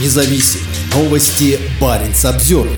независим. Новости Баренц обзор.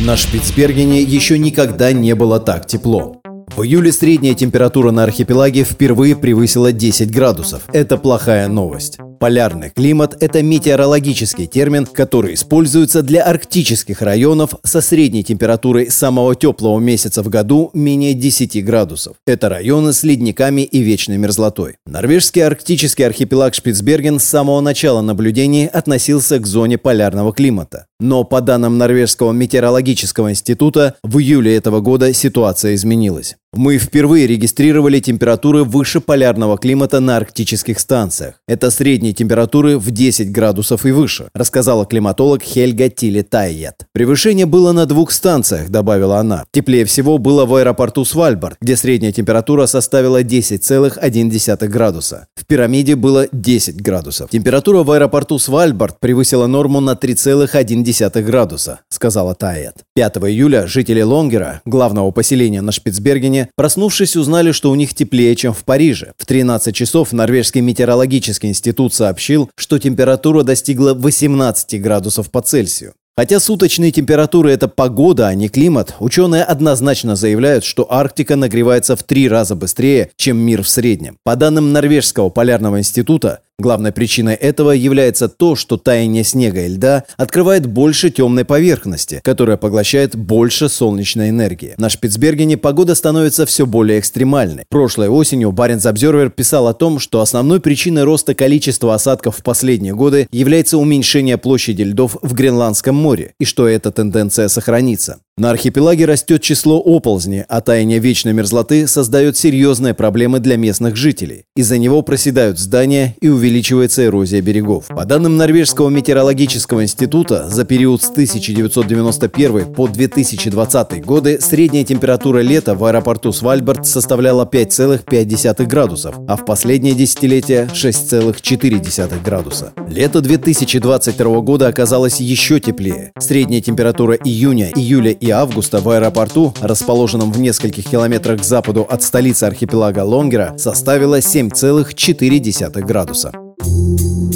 На Шпицбергене еще никогда не было так тепло. В июле средняя температура на архипелаге впервые превысила 10 градусов. Это плохая новость. Полярный климат – это метеорологический термин, который используется для арктических районов со средней температурой самого теплого месяца в году менее 10 градусов. Это районы с ледниками и вечной мерзлотой. Норвежский арктический архипелаг Шпицберген с самого начала наблюдений относился к зоне полярного климата. Но по данным Норвежского метеорологического института, в июле этого года ситуация изменилась. Мы впервые регистрировали температуры выше полярного климата на арктических станциях. Это средние температуры в 10 градусов и выше, рассказала климатолог Хельга Тиле Тайет. Превышение было на двух станциях, добавила она. Теплее всего было в аэропорту Свальбард, где средняя температура составила 10,1 градуса. В пирамиде было 10 градусов. Температура в аэропорту Свальбард превысила норму на 3,1 градуса, сказала Тайет. 5 июля жители Лонгера, главного поселения на Шпицбергене, Лондоне, проснувшись, узнали, что у них теплее, чем в Париже. В 13 часов Норвежский метеорологический институт сообщил, что температура достигла 18 градусов по Цельсию. Хотя суточные температуры – это погода, а не климат, ученые однозначно заявляют, что Арктика нагревается в три раза быстрее, чем мир в среднем. По данным Норвежского полярного института, Главной причиной этого является то, что таяние снега и льда открывает больше темной поверхности, которая поглощает больше солнечной энергии. На Шпицбергене погода становится все более экстремальной. Прошлой осенью Баренц Обзервер писал о том, что основной причиной роста количества осадков в последние годы является уменьшение площади льдов в Гренландском море, и что эта тенденция сохранится. На архипелаге растет число оползней, а таяние вечной мерзлоты создает серьезные проблемы для местных жителей. Из-за него проседают здания и увеличивается эрозия берегов. По данным Норвежского метеорологического института, за период с 1991 по 2020 годы средняя температура лета в аэропорту Свальбард составляла 5,5 градусов, а в последнее десятилетие 6,4 градуса. Лето 2022 года оказалось еще теплее. Средняя температура июня, июля и августа в аэропорту, расположенном в нескольких километрах к западу от столицы архипелага Лонгера, составила 7,4 градуса.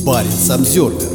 Парень Самсервер